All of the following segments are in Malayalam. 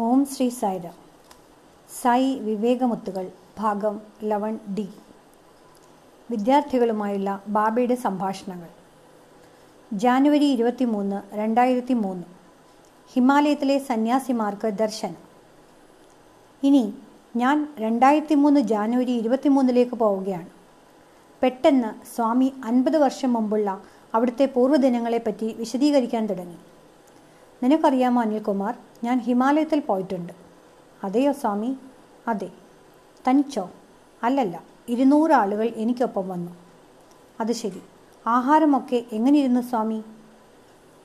ഓം ശ്രീ സായിരാം. സായി വിവേകമുത്തുകൾ ഭാഗം ലവൺ ഡി. വിദ്യാർത്ഥികളുമായുള്ള ബാബയുടെ സംഭാഷണങ്ങൾ. ജാനുവരി ഇരുപത്തി മൂന്ന് രണ്ടായിരത്തി മൂന്ന് ഹിമാലയത്തിലെ സന്യാസിമാർക്ക് ദർശനം. ഇനി ഞാൻ രണ്ടായിരത്തി മൂന്ന് ജാനുവരി ഇരുപത്തി മൂന്നിലേക്ക് പോവുകയാണ്. പെട്ടെന്ന് സ്വാമി അൻപത് വർഷം മുമ്പുള്ള അവിടുത്തെ പൂർവദിനങ്ങളെപ്പറ്റി വിശദീകരിക്കാൻ തുടങ്ങി. നിനക്കറിയാമോ അനിൽകുമാർ? ഞാൻ ഹിമാലയത്തിൽ പോയിട്ടുണ്ട്. അതെയോ സ്വാമി? അതെ. തനിച്ചോ? അല്ലല്ല. ഇരുന്നൂറ് ആളുകൾ എനിക്കൊപ്പം വന്നു. അത് ശരി. ആഹാരമൊക്കെ എങ്ങനെയിരുന്നു സ്വാമി?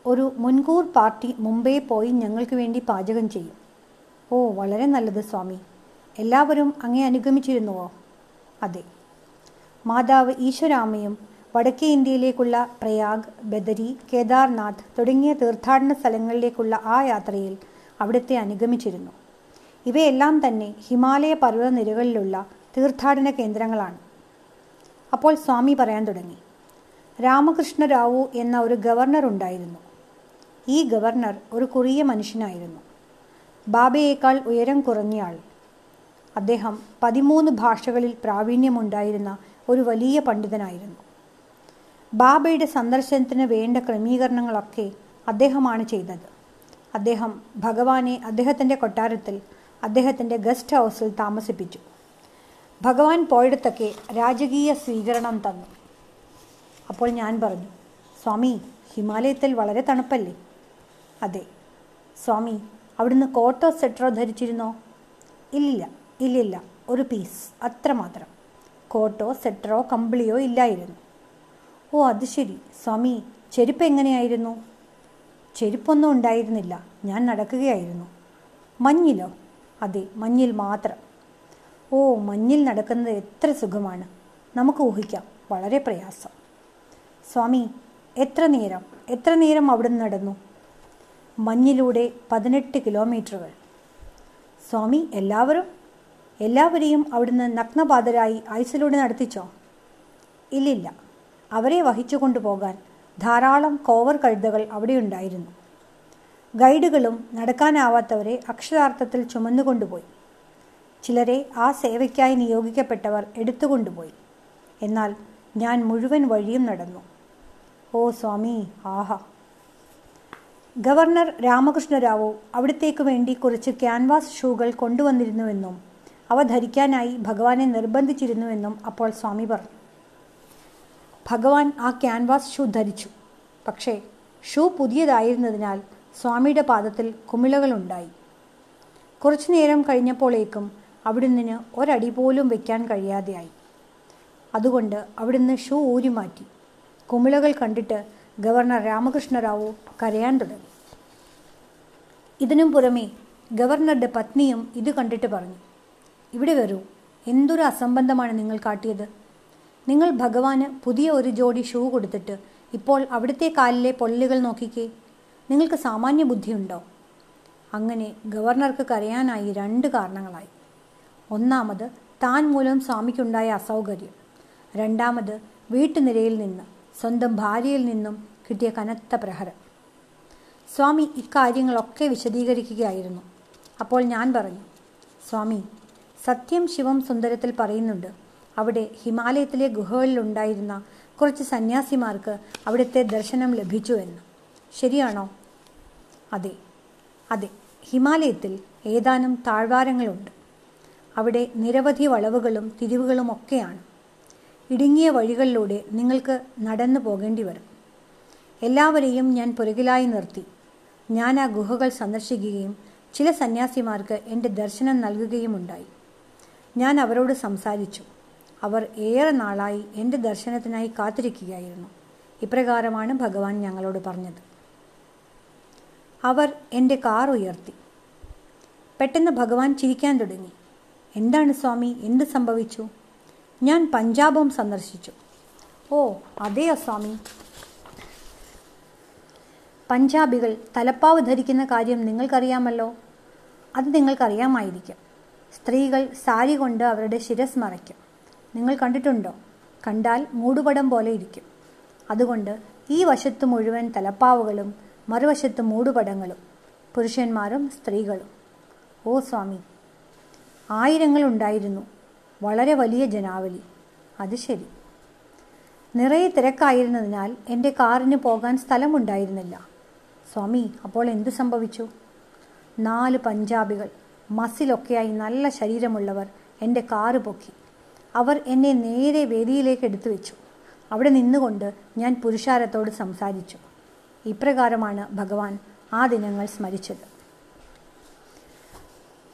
ഒരു മുൻകൂർ പാർട്ടി മുംബൈ പോയി ഞങ്ങൾക്ക് വേണ്ടി പാചകം ചെയ്യും. ഓ വളരെ നല്ലത് സ്വാമി. എല്ലാവരും അങ്ങേ അനുഗമിച്ചിരുന്നുവോ? അതെ. മാതാവ് ഈശ്വരാമയും വടക്കേ ഇന്ത്യയിലേക്കുള്ള പ്രയാഗ് ബദരി കേദാർനാഥ് തുടങ്ങിയ തീർത്ഥാടന സ്ഥലങ്ങളിലേക്കുള്ള ആ യാത്രയിൽ അവിടുത്തെ അനുഗമിച്ചിരുന്നു. ഇവയെല്ലാം തന്നെ ഹിമാലയ പർവതനിരകളിലുള്ള തീർത്ഥാടന കേന്ദ്രങ്ങളാണ്. അപ്പോൾ സ്വാമി പറയാൻ തുടങ്ങി. രാമകൃഷ്ണ റാവു എന്ന ഒരു ഗവർണർ ഉണ്ടായിരുന്നു. ഈ ഗവർണർ ഒരു കുറിയ മനുഷ്യനായിരുന്നു. ബാബയേക്കാൾ ഉയരം കുറഞ്ഞയാൾ. അദ്ദേഹം പതിമൂന്ന് ഭാഷകളിൽ പ്രാവീണ്യമുണ്ടായിരുന്ന ഒരു വലിയ പണ്ഡിതനായിരുന്നു. ബാബയുടെ സന്ദർശനത്തിന് വേണ്ട ക്രമീകരണങ്ങളൊക്കെ അദ്ദേഹമാണ് ചെയ്തത്. അദ്ദേഹം ഭഗവാനെ അദ്ദേഹത്തിന്റെ കൊട്ടാരത്തിൽ അദ്ദേഹത്തിന്റെ ഗസ്റ്റ് ഹൗസിൽ താമസിപ്പിച്ചു. ഭഗവാൻ പോയിടത്തൊക്കെ രാജകീയ സ്വീകരണം തന്നു. അപ്പോൾ ഞാൻ പറഞ്ഞു സ്വാമി ഹിമാലയത്തിൽ വളരെ തണുപ്പല്ലേ? അതെ. സ്വാമി അവിടുന്ന് കോട്ടോ സെട്രോ ധരിച്ചിരുന്നോ? ഇല്ല ഇല്ലില്ല ഒരു പീസ് അത്രമാത്രം. കോട്ടോ സെട്രോ കമ്പിളിയോ ഇല്ലായിരുന്നു. ഓ അത് ശരി. സ്വാമി ചെരുപ്പ് എങ്ങനെയായിരുന്നു? ചെരുപ്പൊന്നും ഉണ്ടായിരുന്നില്ല. ഞാൻ നടക്കുകയായിരുന്നു. മഞ്ഞിലോ? അതെ മഞ്ഞിൽ മാത്രം. ഓ മഞ്ഞിൽ നടക്കുന്നത് എത്ര സുഖമാണ്. നമുക്ക് ഊഹിക്കാം. വളരെ പ്രയാസം. സ്വാമി എത്ര നേരം? എത്ര നേരം അവിടെ നടന്നു? മഞ്ഞിലൂടെ പതിനെട്ട് കിലോമീറ്ററുകൾ. സ്വാമി എല്ലാവരും? എല്ലാവരെയും അവിടുന്ന് നഗ്നപാതരായി ഐസിലൂടെ നടത്തിച്ചോ? ഇല്ലില്ല. അവരെ വഹിച്ചു കൊണ്ടുപോകാൻ ധാരാളം കോവർ കഴുതകൾ അവിടെയുണ്ടായിരുന്നു ഗൈഡുകളും നടക്കാനാവാത്തവരെ അക്ഷരാർത്ഥത്തിൽ ചുമന്നുകൊണ്ടുപോയി. ചിലരെ ആ സേവയ്ക്കായി നിയോഗിക്കപ്പെട്ടവർ എടുത്തുകൊണ്ടുപോയി. എന്നാൽ ഞാൻ മുഴുവൻ വഴിയും നടന്നു. ഓ സ്വാമി ആഹാ. ഗവർണർ രാമകൃഷ്ണരാവു അവിടത്തേക്ക് വേണ്ടി കുറച്ച് ക്യാൻവാസ് ഷൂകൾ കൊണ്ടുവന്നിരുന്നുവെന്നും അവ ധരിക്കാനായി ഭഗവാനെ നിർബന്ധിച്ചിരുന്നുവെന്നും അപ്പോൾ സ്വാമി പറഞ്ഞു. ഭഗവാൻ ആ ക്യാൻവാസ് ഷൂ ധരിച്ചു. പക്ഷേ ഷൂ പുതിയതായിരുന്നതിനാൽ സ്വാമിയുടെ പാദത്തിൽ കുമിളകളുണ്ടായി. കുറച്ചു നേരം കഴിഞ്ഞപ്പോഴേക്കും അവിടുന്ന് ഒരടി പോലും വയ്ക്കാൻ കഴിയാതെയായി. അതുകൊണ്ട് അവിടുന്ന് ഷൂ ഊരി മാറ്റി കുമിളകൾ കണ്ടിട്ട് ഗവർണർ രാമകൃഷ്ണറാവു കരയാൻ തുടങ്ങി. ഇതിനും പുറമെ ഗവർണറുടെ പത്നിയും ഇത് കണ്ടിട്ട് പറഞ്ഞു. ഇവിടെ വരൂ. എന്തൊരു അസംബന്ധമാണ് നിങ്ങൾ കാട്ടിയത്? നിങ്ങൾ ഭഗവാന് പുതിയ ഒരു ജോഡി ഷൂ കൊടുത്തിട്ട് ഇപ്പോൾ അവിടുത്തെ കാലിലെ പൊള്ളലുകൾ നോക്കിക്കേ. നിങ്ങൾക്ക് സാമാന്യ ബുദ്ധിയുണ്ടോ? അങ്ങനെ ഗവർണർക്ക് കരയാനായി രണ്ട് കാരണങ്ങളായി. ഒന്നാമത് താൻ മൂലം സ്വാമിക്കുണ്ടായ അസൗകര്യം. രണ്ടാമത് വീട്ടുനിരയിൽ നിന്ന് സ്വന്തം ഭാര്യയിൽ നിന്നും കിട്ടിയ കനത്ത പ്രഹരം. സ്വാമി ഇക്കാര്യങ്ങളൊക്കെ വിശദീകരിക്കുകയായിരുന്നു. അപ്പോൾ ഞാൻ പറഞ്ഞു സ്വാമി സത്യം ശിവം സുന്ദരത്തിൽ പറയുന്നുണ്ട്. അവിടെ ഹിമാലയത്തിലെ ഗുഹകളിലുണ്ടായിരുന്ന കുറച്ച് സന്യാസിമാർക്ക് അവിടുത്തെ ദർശനം ലഭിച്ചു എന്ന്. ശരിയാണോ? അതെ. അതെ. ഹിമാലയത്തിൽ ഏതാനും താഴ്വാരങ്ങളുണ്ട്. അവിടെ നിരവധി വളവുകളും തിരിവുകളും ഒക്കെയാണ്. ഇടുങ്ങിയ വഴികളിലൂടെ നിങ്ങൾക്ക് നടന്നു പോകേണ്ടി വരും. എല്ലാവരെയും ഞാൻ പുറകിലായി നിർത്തി. ഞാൻ ആ ഗുഹകൾ സന്ദർശിക്കുകയും ചില സന്യാസിമാർക്ക് എന്റെ ദർശനം നൽകുകയുമുണ്ടായി. ഞാൻ അവരോട് സംസാരിച്ചു. അവർ ഏറെ നാളായി എന്റെ ദർശനത്തിനായി കാത്തിരിക്കുകയായിരുന്നു. ഇപ്രകാരമാണ് ഭഗവാൻ ഞങ്ങളോട് പറഞ്ഞത്. അവർ എന്റെ കാർ ഉയർത്തി. പെട്ടെന്ന് ഭഗവാൻ ചിരിക്കാൻ തുടങ്ങി. എന്താണ് സ്വാമി? എന്ത് സംഭവിച്ചു? ഞാൻ പഞ്ചാബും സന്ദർശിച്ചു. ഓ അതെയോ സ്വാമി? പഞ്ചാബികൾ തലപ്പാവ് ധരിക്കുന്ന കാര്യം നിങ്ങൾക്കറിയാമല്ലോ? അത് നിങ്ങൾക്കറിയാമായിരിക്കും. സ്ത്രീകൾ സാരി കൊണ്ട് അവരുടെ ശിരസ് മറയ്ക്കും. നിങ്ങൾ കണ്ടിട്ടുണ്ടോ? കണ്ടാൽ മൂടുപടം പോലെ ഇരിക്കും. അതുകൊണ്ട് ഈ വശത്ത് മുഴുവൻ തലപ്പാവുകളും മറുവശത്ത് മൂടുപടങ്ങളും പുരുഷന്മാരും സ്ത്രീകളും. ഓ സ്വാമി ആയിരങ്ങൾ ഉണ്ടായിരുന്നു. വളരെ വലിയ ജനാവലി. അത് ശരി. നിറയെ തിരക്കായിരുന്നതിനാൽ എന്റെ കാറിന് പോകാൻ സ്ഥലമുണ്ടായിരുന്നില്ല. സ്വാമി അപ്പോൾ എന്തു സംഭവിച്ചു? നാല് പഞ്ചാബികൾ മസിലൊക്കെയായി നല്ല ശരീരമുള്ളവർ എന്റെ കാറ് പൊക്കി. അവർ എന്നെ നേരെ വേദിയിലേക്ക് എടുത്തു വെച്ചു. അവിടെ നിന്നുകൊണ്ട് ഞാൻ പുരുഷാരത്തോട് സംസാരിച്ചു. ഇപ്രകാരമാണ് ഭഗവാൻ ആ ദിനങ്ങൾ സ്മരിച്ചത്.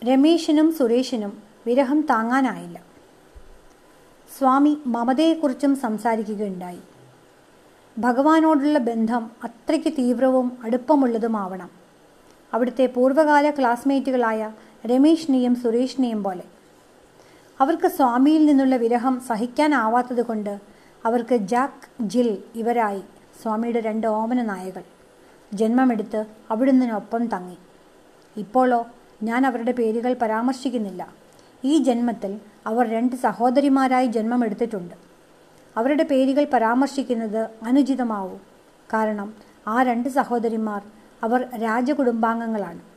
രമേശിനും സുരേഷിനും വിരഹം താങ്ങാനായില്ല. സ്വാമി മമതയെക്കുറിച്ചും സംസാരിക്കുകയുണ്ടായി. ഭഗവാനോടുള്ള ബന്ധം അത്രയ്ക്ക് തീവ്രവും അടുപ്പമുള്ളതുമാവണം. അവിടുത്തെ പൂർവകാല ക്ലാസ്മേറ്റുകളായ രമേഷിനെയും സുരേഷിനെയും പോലെ. അവർക്ക് സ്വാമിയിൽ നിന്നുള്ള വിരഹം സഹിക്കാനാവാത്തതുകൊണ്ട് അവർക്ക് ജാക്ക് ജിൽ ഇവരായി സ്വാമിയുടെ രണ്ട് ഓമന നായകൾ. ജന്മമെടുത്ത് അവിടുന്നിനൊപ്പം തങ്ങി. ഇപ്പോഴോ ഞാൻ അവരുടെ പേരുകൾ പരാമർശിക്കുന്നില്ല. ഈ ജന്മത്തിൽ അവർ രണ്ട് സഹോദരിമാരായി ജന്മമെടുത്തിട്ടുണ്ട്. അവരുടെ പേരുകൾ പരാമർശിക്കുന്നത് അനുചിതമാവും. കാരണം ആ രണ്ട് സഹോദരിമാർ അവർ രാജകുടുംബാംഗങ്ങളാണ്.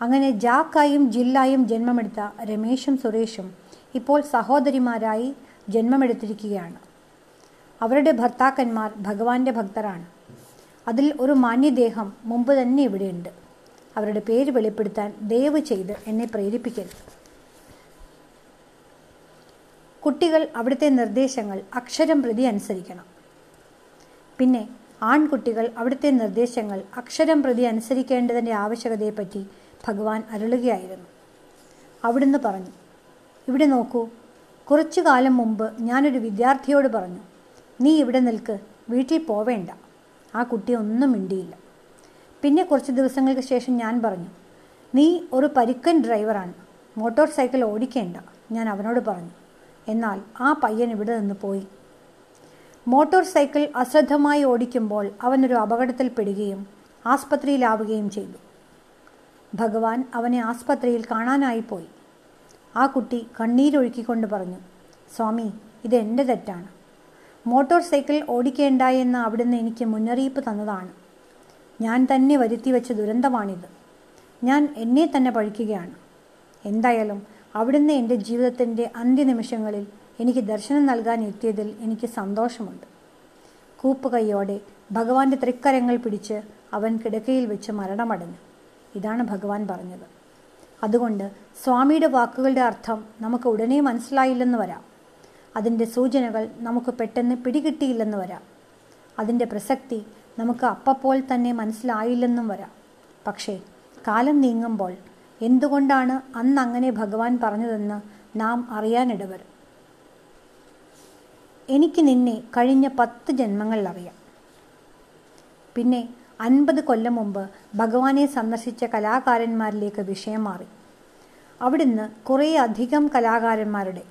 അങ്ങനെ ജാക്കായും ജില്ലായും ജന്മമെടുത്ത രമേശും സുരേഷും ഇപ്പോൾ സഹോദരിമാരായി ജന്മമെടുത്തിരിക്കുകയാണ്. അവരുടെ ഭർത്താക്കന്മാർ ഭഗവാന്റെ ഭക്തരാണ്. അതിൽ ഒരു മാന്യദേഹം മുമ്പ് തന്നെ ഇവിടെയുണ്ട്. അവരുടെ പേര് വെളിപ്പെടുത്താൻ ദയവ് ചെയ്ത് എന്നെ പ്രേരിപ്പിക്കരുത്. കുട്ടികൾ അവിടുത്തെ നിർദ്ദേശങ്ങൾ അക്ഷരം പ്രതി അനുസരിക്കണം. പിന്നെ ആൺകുട്ടികൾ അവിടുത്തെ നിർദ്ദേശങ്ങൾ അക്ഷരം പ്രതി അനുസരിക്കേണ്ടതിന്റെ ആവശ്യകതയെപ്പറ്റി ഭഗവാൻ അരുളുകയായിരുന്നു. അവിടുന്ന് പറഞ്ഞു ഇവിടെ നോക്കൂ കുറച്ചു കാലം മുമ്പ് ഞാനൊരു വിദ്യാർത്ഥിയോട് പറഞ്ഞു നീ ഇവിടെ നിൽക്ക് വീട്ടിൽ പോവേണ്ട. ആ കുട്ടി ഒന്നും മിണ്ടിയില്ല. പിന്നെ കുറച്ച് ദിവസങ്ങൾക്ക് ശേഷം ഞാൻ പറഞ്ഞു നീ ഒരു പരുക്കൻ ഡ്രൈവറാണ് മോട്ടോർ സൈക്കിൾ ഓടിക്കേണ്ട ഞാൻ അവനോട് പറഞ്ഞു. എന്നാൽ ആ പയ്യൻ ഇവിടെ നിന്ന് പോയി. മോട്ടോർ സൈക്കിൾ അശ്രദ്ധമായി ഓടിക്കുമ്പോൾ അവനൊരു അപകടത്തിൽപ്പെടുകയും ആസ്പത്രിയിലാവുകയും ചെയ്തു. ഭഗവാൻ അവനെ ആസ്പത്രിയിൽ കാണാനായി പോയി. ആ കുട്ടി കണ്ണീരൊഴുക്കിക്കൊണ്ട് പറഞ്ഞു സ്വാമി ഇത് എന്റെ തെറ്റാണ്. മോട്ടോർ സൈക്കിൾ ഓടിക്കേണ്ട എന്ന് അവിടുന്ന് എനിക്ക് മുന്നറിയിപ്പ് തന്നതാണ്. ഞാൻ തന്നെ വരുത്തി വെച്ച ദുരന്തമാണിത്. ഞാൻ എന്നെ തന്നെ പഴിക്കുകയാണ്. എന്തായാലും അവിടുന്ന് എന്റെ ജീവിതത്തിന്റെ അന്ത്യനിമിഷങ്ങളിൽ എനിക്ക് ദർശനം നൽകാൻ എത്തിയതിൽ എനിക്ക് സന്തോഷമുണ്ട്. കൂപ്പുകൈയോടെ ഭഗവാന്റെ തൃക്കരങ്ങൾ പിടിച്ച് അവൻ കിടക്കയിൽ വെച്ച് മരണമടഞ്ഞു. ഇതാണ് ഭഗവാൻ പറഞ്ഞത്. അതുകൊണ്ട് സ്വാമിയുടെ വാക്കുകളുടെ അർത്ഥം നമുക്ക് ഉടനെ മനസ്സിലായില്ലെന്ന് വരാം. അതിന്റെ സൂചനകൾ നമുക്ക് പെട്ടെന്ന് പിടികിട്ടിയില്ലെന്ന് വരാം. അതിന്റെ പ്രസക്തി നമുക്ക് അപ്പപ്പോൾ തന്നെ മനസ്സിലായില്ലെന്നും വരാം. പക്ഷേ കാലം നീങ്ങുമ്പോൾ എന്തുകൊണ്ടാണ് അന്ന് അങ്ങനെ ഭഗവാൻ പറഞ്ഞതെന്ന് നാം അറിയാനിടവരും. എനിക്ക് നിന്നെ കഴിഞ്ഞ പത്ത് ജന്മങ്ങളിൽ അറിയാം. പിന്നെ അൻപത് കൊല്ലം മുമ്പ് ഭഗവാനെ സന്ദർശിച്ച കലാകാരന്മാരിലേക്ക് വിഷയം മാറി. അവിടുന്ന് കുറേ അധികം കലാകാരന്മാരുടെ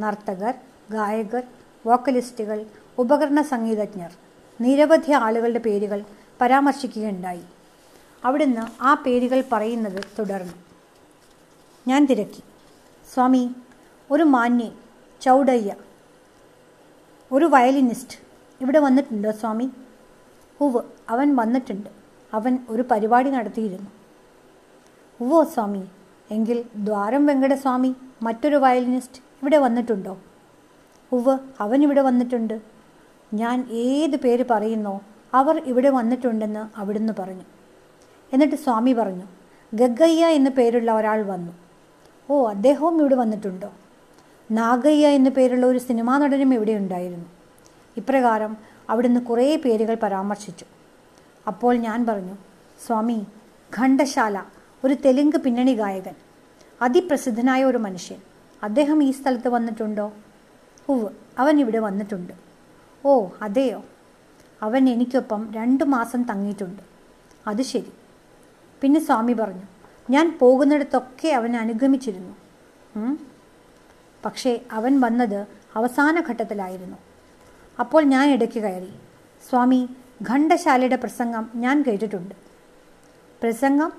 നർത്തകർ ഗായകർ വോക്കലിസ്റ്റുകൾ ഉപകരണ സംഗീതജ്ഞർ നിരവധി ആളുകളുടെ പേരുകൾ പരാമർശിക്കുകയുണ്ടായി. അവിടുന്ന് ആ പേരുകൾ പറയുന്നത് തുടർന്നു. ഞാൻ തിരക്കി. സ്വാമി ഒരു മാന്യൻ ചൗഡയ്യ ഒരു വയലിനിസ്റ്റ് ഇവിടെ വന്നിട്ടുണ്ടോ സ്വാമി? ഉവ് അവൻ വന്നിട്ടുണ്ട്. അവൻ ഒരു പരിപാടി നടത്തിയിരുന്നു. ഉവോ സ്വാമി എങ്കിൽ ദ്വാരം വെങ്കടസ്വാമി മറ്റൊരു വയലിനിസ്റ്റ് ഇവിടെ വന്നിട്ടുണ്ടോ? ഉവ് അവൻ ഇവിടെ വന്നിട്ടുണ്ട്. ഞാൻ ഏത് പേര് പറയുന്നോ അവർ ഇവിടെ വന്നിട്ടുണ്ടെന്ന് അവിടുന്ന് പറഞ്ഞു. എന്നിട്ട് സ്വാമി പറഞ്ഞു ഗഗ്ഗയ്യ എന്ന പേരുള്ള ഒരാൾ വന്നു. ഓ അദ്ദേഹവും ഇവിടെ വന്നിട്ടുണ്ടോ? നാഗയ്യ എന്നു പേരുള്ള ഒരു സിനിമാ നടനും ഇവിടെ ഉണ്ടായിരുന്നു. ഇപ്രകാരം അവിടുന്ന് കുറേ പേരുകൾ പരാമർശിച്ചു. അപ്പോൾ ഞാൻ പറഞ്ഞു സ്വാമി ഖണ്ഡശാല ഒരു തെലുങ്ക് പിന്നണി ഗായകൻ അതിപ്രസിദ്ധനായ ഒരു മനുഷ്യൻ. അദ്ദേഹം ഈ സ്ഥലത്ത് വന്നിട്ടുണ്ടോ? ഉവ് അവൻ ഇവിടെ വന്നിട്ടുണ്ട്. ഓ അതെയോ? അവൻ എനിക്കൊപ്പം രണ്ടു മാസം തങ്ങിയിട്ടുണ്ട്. അത് ശരി. പിന്നെ സ്വാമി പറഞ്ഞു ഞാൻ പോകുന്നിടത്തൊക്കെ അവനെ അനുഗമിച്ചിരുന്നു. പക്ഷേ അവൻ വന്നത് അവസാന ഘട്ടത്തിലായിരുന്നു. അപ്പോൾ ഞാൻ ഇടയ്ക്ക് കയറി. സ്വാമി ഘണ്ടശാലയുടെ പ്രസംഗം ഞാൻ കേട്ടിട്ടുണ്ട്. പ്രസംഗം?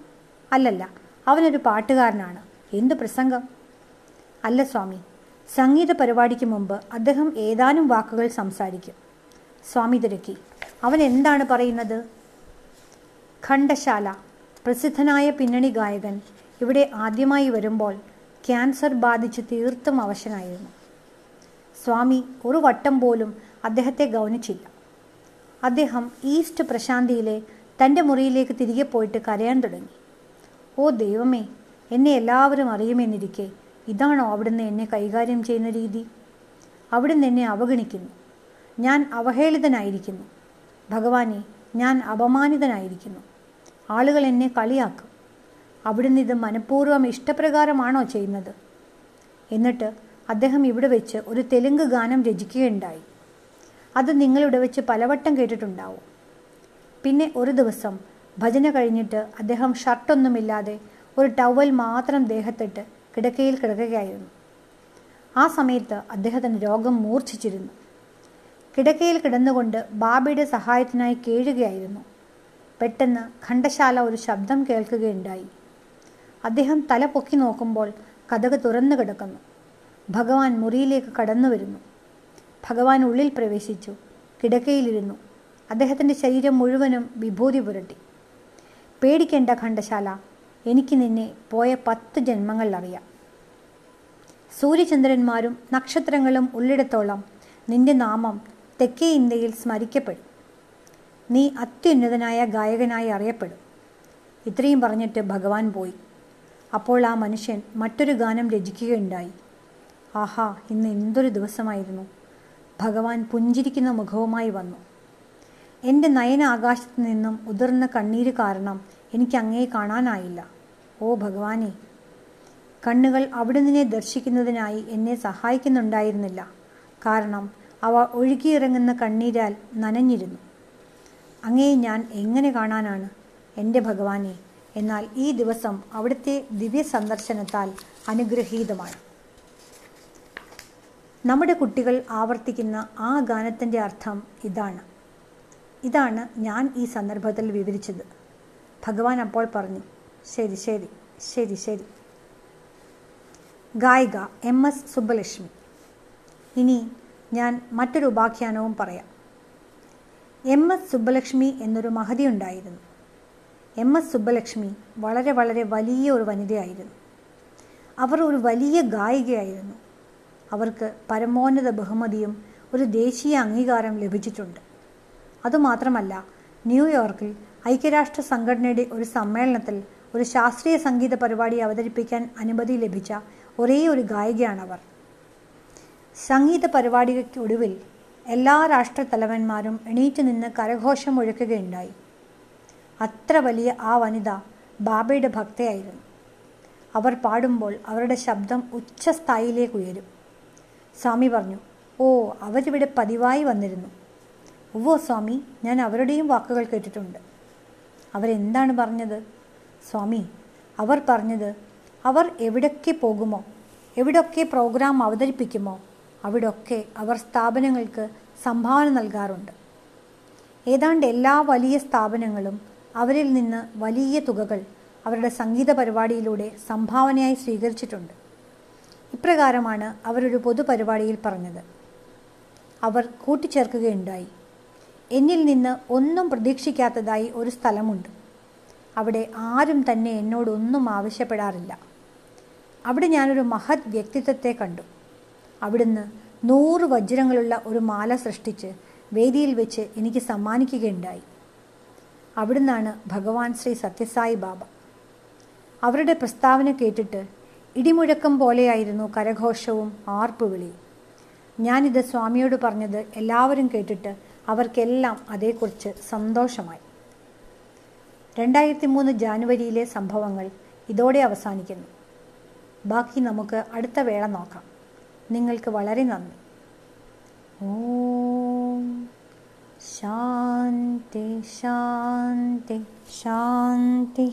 അല്ലല്ല അവനൊരു പാട്ടുകാരനാണ്. എന്ത് പ്രസംഗം? അല്ല സ്വാമി സംഗീത പരിപാടിക്ക് മുമ്പ് അദ്ദേഹം ഏതാനും വാക്കുകൾ സംസാരിക്കും. സ്വാമി തിരക്കി. അവൻ എന്താണ് പറയുന്നത്? ഖണ്ഡശാല പ്രസിദ്ധനായ പിന്നണി ഗായകൻ ഇവിടെ ആദ്യമായി വരുമ്പോൾ ക്യാൻസർ ബാധിച്ച് തീർത്തും അവശനായിരുന്നു. സ്വാമി ഒരു വട്ടം പോലും അദ്ദേഹത്തെ ഗൗനിച്ചില്ല. അദ്ദേഹം ഈസ്റ്റ് പ്രശാന്തിയിലെ തന്റെ മുറിയിലേക്ക് തിരികെ പോയിട്ട് കരയാൻ തുടങ്ങി. ഓ ദൈവമേ എന്നെ എല്ലാവരും അറിയുമെന്നിരിക്കെ ഇതാണോ അവിടുന്ന് എന്നെ കൈകാര്യം ചെയ്യുന്ന രീതി? അവിടുന്ന് എന്നെ അവഗണിക്കുന്നു. ഞാൻ അവഹേളിതനായിരിക്കുന്നു. ഭഗവാനെ ഞാൻ അപമാനിതനായിരിക്കുന്നു. ആളുകൾ എന്നെ കളിയാക്കും. അവിടുന്ന് ഇത് മനഃപൂർവം ഇഷ്ടപ്രകാരമാണോ ചെയ്യുന്നത്? എന്നിട്ട് അദ്ദേഹം ഇവിടെ വെച്ച് ഒരു തെലുങ്ക് ഗാനം രചിക്കുകയുണ്ടായി. അത് നിങ്ങളിവിടെ വെച്ച് പലവട്ടം കേട്ടിട്ടുണ്ടാവും. പിന്നെ ഒരു ദിവസം ഭജന കഴിഞ്ഞിട്ട് അദ്ദേഹം ഷർട്ടൊന്നുമില്ലാതെ ഒരു ടവൽ മാത്രം ദേഹത്തിട്ട് കിടക്കയിൽ കിടക്കുകയായിരുന്നു. ആ സമയത്ത് അദ്ദേഹത്തിന് രോഗം മൂർച്ഛിച്ചിരുന്നു. കിടക്കയിൽ കിടന്നുകൊണ്ട് ബാബയുടെ സഹായത്തിനായി കേഴുകയായിരുന്നു. പെട്ടെന്ന് ഖണ്ഡശാല ഒരു ശബ്ദം കേൾക്കുകയുണ്ടായി. അദ്ദേഹം തല പൊക്കി നോക്കുമ്പോൾ കഥക് തുറന്നു കിടക്കുന്നു. ഭഗവാൻ മുറിയിലേക്ക് കടന്നു വരുന്നു. ഭഗവാൻ ഉള്ളിൽ പ്രവേശിച്ചു. കിടക്കയിലിരുന്നു. അദ്ദേഹത്തിന്റെ ശരീരം മുഴുവനും വിഭൂതി പുരട്ടി. പേടിക്കേണ്ട ഖണ്ഡശാല എനിക്ക് നിന്നെ പോയ പത്ത് ജന്മങ്ങളിലറിയാം സൂര്യചന്ദ്രന്മാരും നക്ഷത്രങ്ങളും ഉള്ളിടത്തോളം നിന്റെ നാമം തെക്കേ ഇന്ത്യയിൽ സ്മരിക്കപ്പെടും. നീ അത്യുന്നതനായ ഗായകനായി അറിയപ്പെടും. ഇത്രയും പറഞ്ഞിട്ട് ഭഗവാൻ പോയി. അപ്പോൾ ആ മനുഷ്യൻ മറ്റൊരു ഗാനം രചിക്കുകയുണ്ടായി. ആഹാ ഇന്ന് എന്തൊരു ദിവസമായിരുന്നു. ഭഗവാൻ പുഞ്ചിരിക്കുന്ന മുഖവുമായി വന്നു. എന്റെ നയന ആകാശത്ത് നിന്നും ഉതിർന്ന കണ്ണീര് കാരണം എനിക്ക് അങ്ങേ കാണാനായില്ല. ഓ ഭഗവാനെ കണ്ണുകൾ അവിടുന്ന് ദർശിക്കുന്നതിനായി എന്നെ സഹായിക്കുന്നുണ്ടായിരുന്നില്ല. കാരണം അവ ഒഴുകിയിറങ്ങുന്ന കണ്ണീരാൽ നനഞ്ഞിരുന്നു. അങ്ങേ ഞാൻ എങ്ങനെ കാണാനാണ്? എന്റെ ഭഗവാനെ എന്നാൽ ഈ ദിവസം അവിടുത്തെ ദിവ്യ സന്ദർശനത്താൽ അനുഗ്രഹീതമാണ്. നമ്മുടെ കുട്ടികൾ ആവർത്തിക്കുന്ന ആ ഗാനത്തിന്റെ അർത്ഥം ഇതാണ്. ഇതാണ് ഞാൻ ഈ സന്ദർഭത്തിൽ വിവരിച്ചത്. ഭഗവാൻ അപ്പോൾ പറഞ്ഞു ശരി ശരി ശരി ശരി. ഗായിക എം. എസ്. സുബ്ബലക്ഷ്മി ഇനി ഞാൻ മറ്റൊരു ഉപാഖ്യാനവും പറയാം. എം. എസ്. സുബ്ബലക്ഷ്മി എന്നൊരു മഹതി ഉണ്ടായിരുന്നു. എം. എസ്. സുബ്ബലക്ഷ്മി വളരെ വളരെ വലിയ ഒരു വനിതയായിരുന്നു. അവർ ഒരു വലിയ ഗായികയായിരുന്നു. അവർക്ക് പരമോന്നത ബഹുമതിയും ഒരു ദേശീയ അംഗീകാരം ലഭിച്ചിട്ടുണ്ട്. അതുമാത്രമല്ല ന്യൂയോർക്കിൽ ഐക്യരാഷ്ട്ര സംഘടനയുടെ ഒരു സമ്മേളനത്തിൽ ഒരു ശാസ്ത്രീയ സംഗീത പരിപാടി അവതരിപ്പിക്കാൻ അനുമതി ലഭിച്ച ഒരേ ഒരു ഗായികയാണവർ. സംഗീത പരിപാടിക്കൊടുവിൽ എല്ലാ രാഷ്ട്രത്തലവന്മാരും എണീറ്റ് നിന്ന് കരഘോഷം ഒഴുക്കുകയുണ്ടായി. അത്ര വലിയ ആ വനിത ബാബയുടെ ഭക്തയായിരുന്നു. അവർ പാടുമ്പോൾ അവരുടെ ശബ്ദം ഉച്ചസ്ഥായിലേക്ക് ഉയരും. സ്വാമി പറഞ്ഞു ഓ അവരിവിടെ പതിവായി വന്നിരുന്നു. ഉവ്വോ സ്വാമി ഞാൻ അവരുടെയും വാക്കുകൾ കേട്ടിട്ടുണ്ട്. അവരെന്താണ് പറഞ്ഞത്? സ്വാമി അവർ പറഞ്ഞത് അവർ എവിടൊക്കെ പോകുമോ എവിടൊക്കെ പ്രോഗ്രാം അവതരിപ്പിക്കുമോ അവിടൊക്കെ അവർ സ്ഥാപനങ്ങൾക്ക് സംഭാവന നൽകാറുണ്ട്. ഏതാണ്ട് എല്ലാ വലിയ സ്ഥാപനങ്ങളും അവരിൽ നിന്ന് വലിയ തുകകൾ അവരുടെ സംഗീത പരിപാടിയിലൂടെ സംഭാവനയായി സ്വീകരിച്ചിട്ടുണ്ട്. ഇപ്രകാരമാണ് അവരൊരു പൊതുപരിപാടിയിൽ പറഞ്ഞത്. അവർ കൂട്ടിച്ചേർക്കുകയുണ്ടായി. എന്നിൽ നിന്ന് ഒന്നും പ്രതീക്ഷിക്കാത്തതായി ഒരു സ്ഥലമുണ്ട്. അവിടെ ആരും തന്നെ എന്നോടൊന്നും ആവശ്യപ്പെടാറില്ല. അവിടെ ഞാനൊരു മഹത് വ്യക്തിത്വത്തെ കണ്ടു. അവിടുന്ന് നൂറ് വജ്രങ്ങളുള്ള ഒരു മാല സൃഷ്ടിച്ച് വേദിയിൽ വെച്ച് എനിക്ക് സമ്മാനിക്കുകയുണ്ടായി. അവിടുന്നാണ് ഭഗവാൻ ശ്രീ സത്യസായി ബാബ. അവരുടെ പ്രസ്താവന കേട്ടിട്ട് ഇടിമുഴക്കം പോലെയായിരുന്നു കരഘോഷവും ആർപ്പുവിളിയും ഞാനിത് സ്വാമിയോട് പറഞ്ഞത് എല്ലാവരും കേട്ടിട്ട് അവർക്കെല്ലാം അതേക്കുറിച്ച് സന്തോഷമായി. രണ്ടായിരത്തി മൂന്ന് ജാനുവരിയിലെ സംഭവങ്ങൾ ഇതോടെ അവസാനിക്കുന്നു. ബാക്കി നമുക്ക് അടുത്ത വേള നോക്കാം. നിങ്ങൾക്ക് വളരെ നന്ദി. ഓം ശാന്തി ശാന്തി ശാന്തി